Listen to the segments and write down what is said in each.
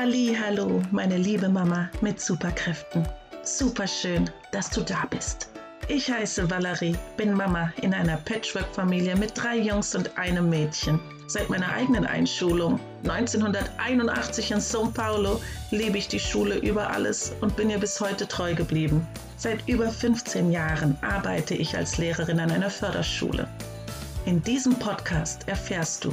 Ali, hallo, meine liebe Mama mit Superkräften. Super schön, dass du da bist. Ich heiße Valerie, bin Mama in einer Patchwork-Familie mit drei Jungs und einem Mädchen. Seit meiner eigenen Einschulung 1981 in São Paulo liebe ich die Schule über alles und bin ihr bis heute treu geblieben. Seit über 15 Jahren arbeite ich als Lehrerin an einer Förderschule. In diesem Podcast erfährst du,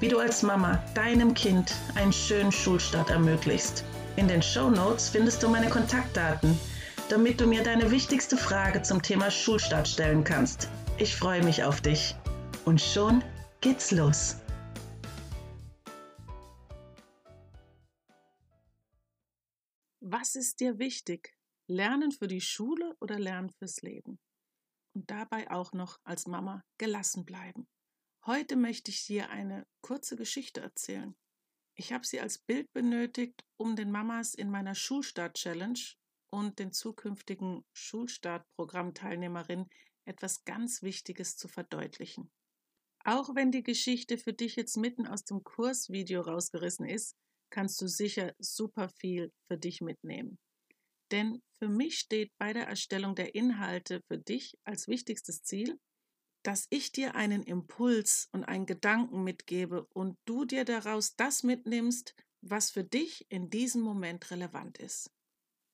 wie du als Mama deinem Kind einen schönen Schulstart ermöglichst. In den Show Notes findest du meine Kontaktdaten, damit du mir deine wichtigste Frage zum Thema Schulstart stellen kannst. Ich freue mich auf dich. Und schon geht's los. Was ist dir wichtig? Lernen für die Schule oder Lernen fürs Leben? Und dabei auch noch als Mama gelassen bleiben. Heute möchte ich dir eine kurze Geschichte erzählen. Ich habe sie als Bild benötigt, um den Mamas in meiner Schulstart-Challenge und den zukünftigen Schulstart-Programmteilnehmerinnen etwas ganz Wichtiges zu verdeutlichen. Auch wenn die Geschichte für dich jetzt mitten aus dem Kursvideo rausgerissen ist, kannst du sicher super viel für dich mitnehmen. Denn für mich steht bei der Erstellung der Inhalte für dich als wichtigstes Ziel, dass ich dir einen Impuls und einen Gedanken mitgebe und du dir daraus das mitnimmst, was für dich in diesem Moment relevant ist.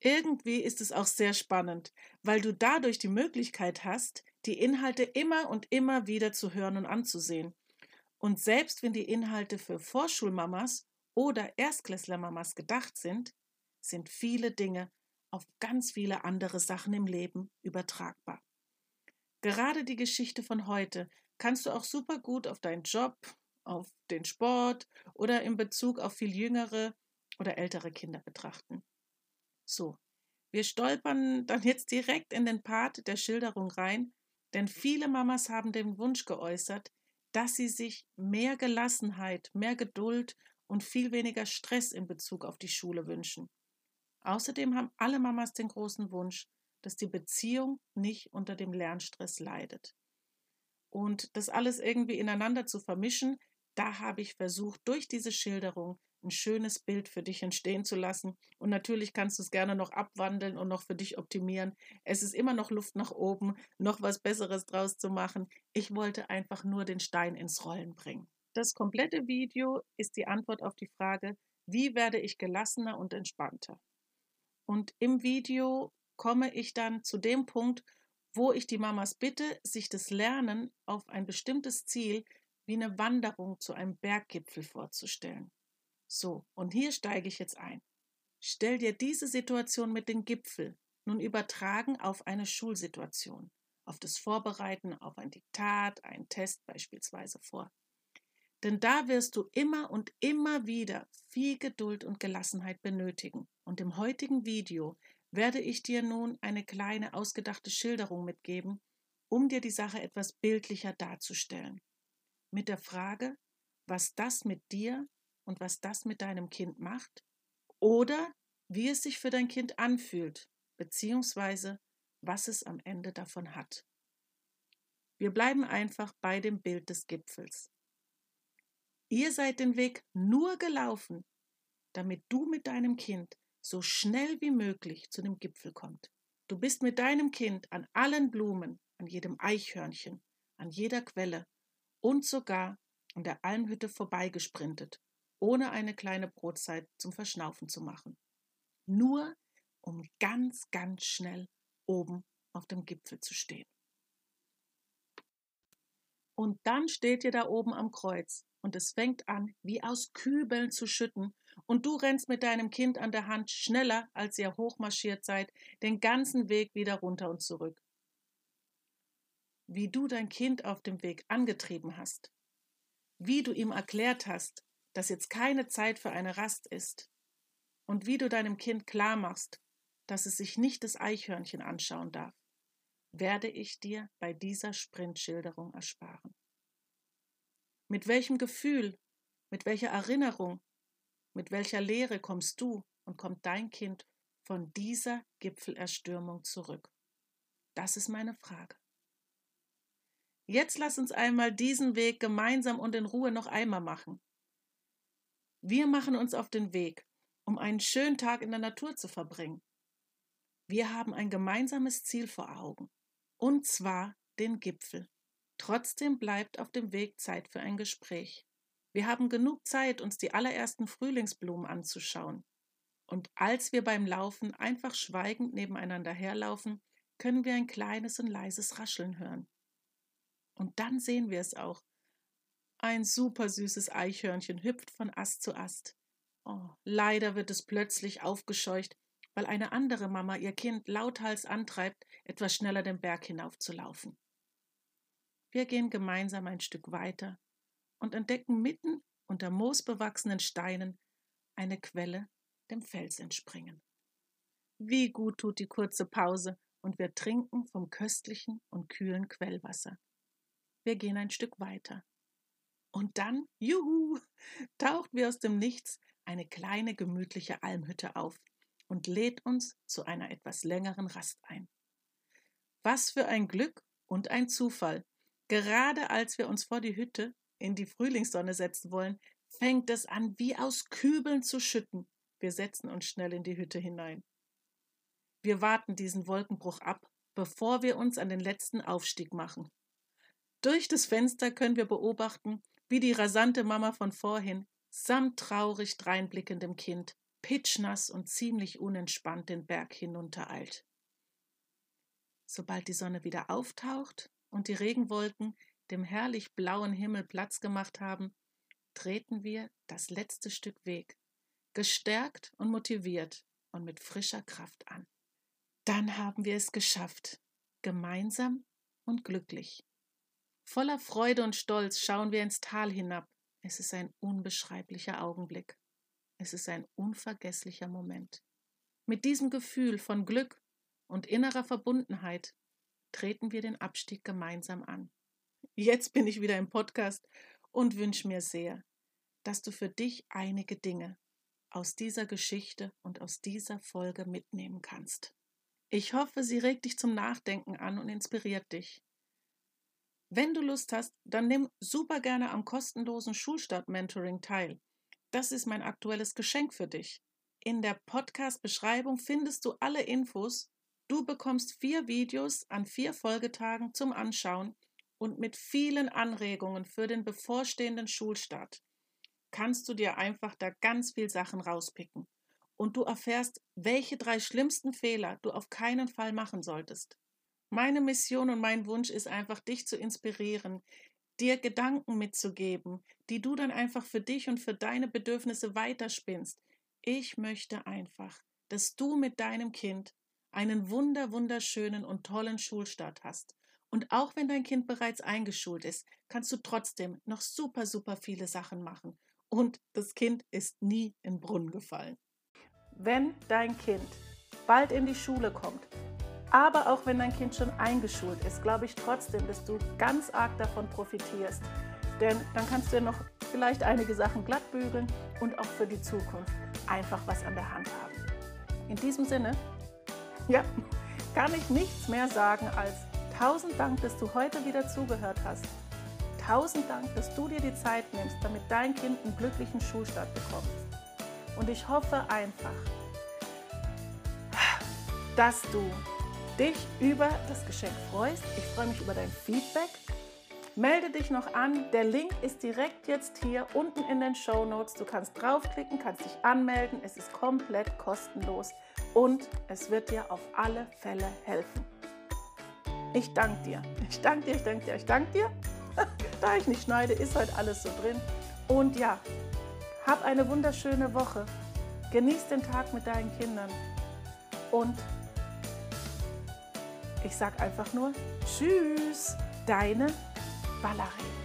Irgendwie ist es auch sehr spannend, weil du dadurch die Möglichkeit hast, die Inhalte immer und immer wieder zu hören und anzusehen. Und selbst wenn die Inhalte für Vorschulmamas oder Erstklässlermamas gedacht sind, sind viele Dinge auf ganz viele andere Sachen im Leben übertragbar. Gerade die Geschichte von heute kannst du auch super gut auf deinen Job, auf den Sport oder in Bezug auf viel jüngere oder ältere Kinder betrachten. So, wir stolpern dann jetzt direkt in den Part der Schilderung rein, denn viele Mamas haben den Wunsch geäußert, dass sie sich mehr Gelassenheit, mehr Geduld und viel weniger Stress in Bezug auf die Schule wünschen. Außerdem haben alle Mamas den großen Wunsch, dass die Beziehung nicht unter dem Lernstress leidet. Und das alles irgendwie ineinander zu vermischen, da habe ich versucht, durch diese Schilderung ein schönes Bild für dich entstehen zu lassen. Und natürlich kannst du es gerne noch abwandeln und noch für dich optimieren. Es ist immer noch Luft nach oben, noch was Besseres draus zu machen. Ich wollte einfach nur den Stein ins Rollen bringen. Das komplette Video ist die Antwort auf die Frage, wie werde ich gelassener und entspannter? Und im Video komme ich dann zu dem Punkt, wo ich die Mamas bitte, sich das Lernen auf ein bestimmtes Ziel wie eine Wanderung zu einem Berggipfel vorzustellen. So, und hier steige ich jetzt ein. Stell dir diese Situation mit dem Gipfel nun übertragen auf eine Schulsituation, auf das Vorbereiten auf ein Diktat, einen Test beispielsweise vor. Denn da wirst du immer und immer wieder viel Geduld und Gelassenheit benötigen. Und im heutigen Video werde ich dir nun eine kleine ausgedachte Schilderung mitgeben, um dir die Sache etwas bildlicher darzustellen. Mit der Frage, was das mit dir und was das mit deinem Kind macht oder wie es sich für dein Kind anfühlt, beziehungsweise was es am Ende davon hat. Wir bleiben einfach bei dem Bild des Gipfels. Ihr seid den Weg nur gelaufen, damit du mit deinem Kind so schnell wie möglich zu dem Gipfel kommt. Du bist mit deinem Kind an allen Blumen, an jedem Eichhörnchen, an jeder Quelle und sogar an der Almhütte vorbeigesprintet, ohne eine kleine Brotzeit zum Verschnaufen zu machen. Nur um ganz, ganz schnell oben auf dem Gipfel zu stehen. Und dann steht ihr da oben am Kreuz und es fängt an, wie aus Kübeln zu schütten, und du rennst mit deinem Kind an der Hand schneller, als ihr hochmarschiert seid, den ganzen Weg wieder runter und zurück. Wie du dein Kind auf dem Weg angetrieben hast, wie du ihm erklärt hast, dass jetzt keine Zeit für eine Rast ist, und wie du deinem Kind klar machst, dass es sich nicht das Eichhörnchen anschauen darf, werde ich dir bei dieser Sprintschilderung ersparen. Mit welchem Gefühl, mit welcher Erinnerung, mit welcher Lehre kommst du und kommt dein Kind von dieser Gipfelerstürmung zurück? Das ist meine Frage. Jetzt lass uns einmal diesen Weg gemeinsam und in Ruhe noch einmal machen. Wir machen uns auf den Weg um einen schönen Tag in der Natur zu verbringen. Wir haben ein gemeinsames Ziel vor Augen, und zwar den Gipfel. Trotzdem bleibt auf dem Weg Zeit für ein Gespräch. Wir haben genug Zeit, uns die allerersten Frühlingsblumen anzuschauen. Und als wir beim Laufen einfach schweigend nebeneinander herlaufen, können wir ein kleines und leises Rascheln hören. Und dann sehen wir es auch. Ein super süßes Eichhörnchen hüpft von Ast zu Ast. Oh, leider wird es plötzlich aufgescheucht, weil eine andere Mama ihr Kind lauthals antreibt, etwas schneller den Berg hinaufzulaufen. Wir gehen gemeinsam ein Stück weiter und entdecken mitten unter moosbewachsenen Steinen eine Quelle dem Fels entspringen. Wie gut tut die kurze Pause und wir trinken vom köstlichen und kühlen Quellwasser. Wir gehen ein Stück weiter. Und dann, juhu, taucht wie aus dem Nichts eine kleine gemütliche Almhütte auf und lädt uns zu einer etwas längeren Rast ein. Was für ein Glück und ein Zufall. Gerade als wir uns vor die Hütte in die Frühlingssonne setzen wollen, fängt es an, wie aus Kübeln zu schütten. Wir setzen uns schnell in die Hütte hinein. Wir warten diesen Wolkenbruch ab, bevor wir uns an den letzten Aufstieg machen. Durch das Fenster können wir beobachten, wie die rasante Mama von vorhin samt traurig dreinblickendem Kind, pitschnass und ziemlich unentspannt den Berg hinuntereilt. Sobald die Sonne wieder auftaucht und die Regenwolken dem herrlich blauen Himmel Platz gemacht haben, treten wir das letzte Stück Weg, gestärkt und motiviert und mit frischer Kraft an. Dann haben wir es geschafft, gemeinsam und glücklich. Voller Freude und Stolz schauen wir ins Tal hinab. Es ist ein unbeschreiblicher Augenblick. Es ist ein unvergesslicher Moment. Mit diesem Gefühl von Glück und innerer Verbundenheit treten wir den Abstieg gemeinsam an. Jetzt bin ich wieder im Podcast und wünsche mir sehr, dass du für dich einige Dinge aus dieser Geschichte und aus dieser Folge mitnehmen kannst. Ich hoffe, sie regt dich zum Nachdenken an und inspiriert dich. Wenn du Lust hast, dann nimm super gerne am kostenlosen Schulstart-Mentoring teil. Das ist mein aktuelles Geschenk für dich. In der Podcast-Beschreibung findest du alle Infos. Du bekommst vier Videos an vier Folgetagen zum Anschauen und mit vielen Anregungen für den bevorstehenden Schulstart kannst du dir einfach da ganz viel Sachen rauspicken und du erfährst, welche drei schlimmsten Fehler du auf keinen Fall machen solltest. Meine Mission und mein Wunsch ist einfach, dich zu inspirieren, dir Gedanken mitzugeben, die du dann einfach für dich und für deine Bedürfnisse weiterspinnst. Ich möchte einfach, dass du mit deinem Kind einen wunder, wunderschönen und tollen Schulstart hast. Und auch wenn dein Kind bereits eingeschult ist, kannst du trotzdem noch super, super viele Sachen machen. Und das Kind ist nie in den Brunnen gefallen wenn dein Kind bald in die Schule kommt, aber auch wenn dein Kind schon eingeschult ist, glaube ich trotzdem, dass du ganz arg davon profitierst. Denn dann kannst du ja noch vielleicht einige Sachen glatt bügeln und auch für die Zukunft einfach was an der Hand haben. In diesem Sinne, ja, kann ich nichts mehr sagen als tausend Dank, dass du heute wieder zugehört hast. Tausend Dank, dass du dir die Zeit nimmst, damit dein Kind einen glücklichen Schulstart bekommt. Und ich hoffe einfach, dass du dich über das Geschenk freust. Ich freue mich über dein Feedback. Melde dich noch an. Der Link ist direkt jetzt hier unten in den Show Notes. Du kannst draufklicken, kannst dich anmelden. Es ist komplett kostenlos und es wird dir auf alle Fälle helfen. Ich danke dir. Ich danke dir, ich danke dir, ich danke dir. da ich nicht schneide, ist heute alles so drin. Und ja, hab eine wunderschöne Woche. Genieß den Tag mit deinen Kindern. Und ich sag einfach nur Tschüss, deine Valerie.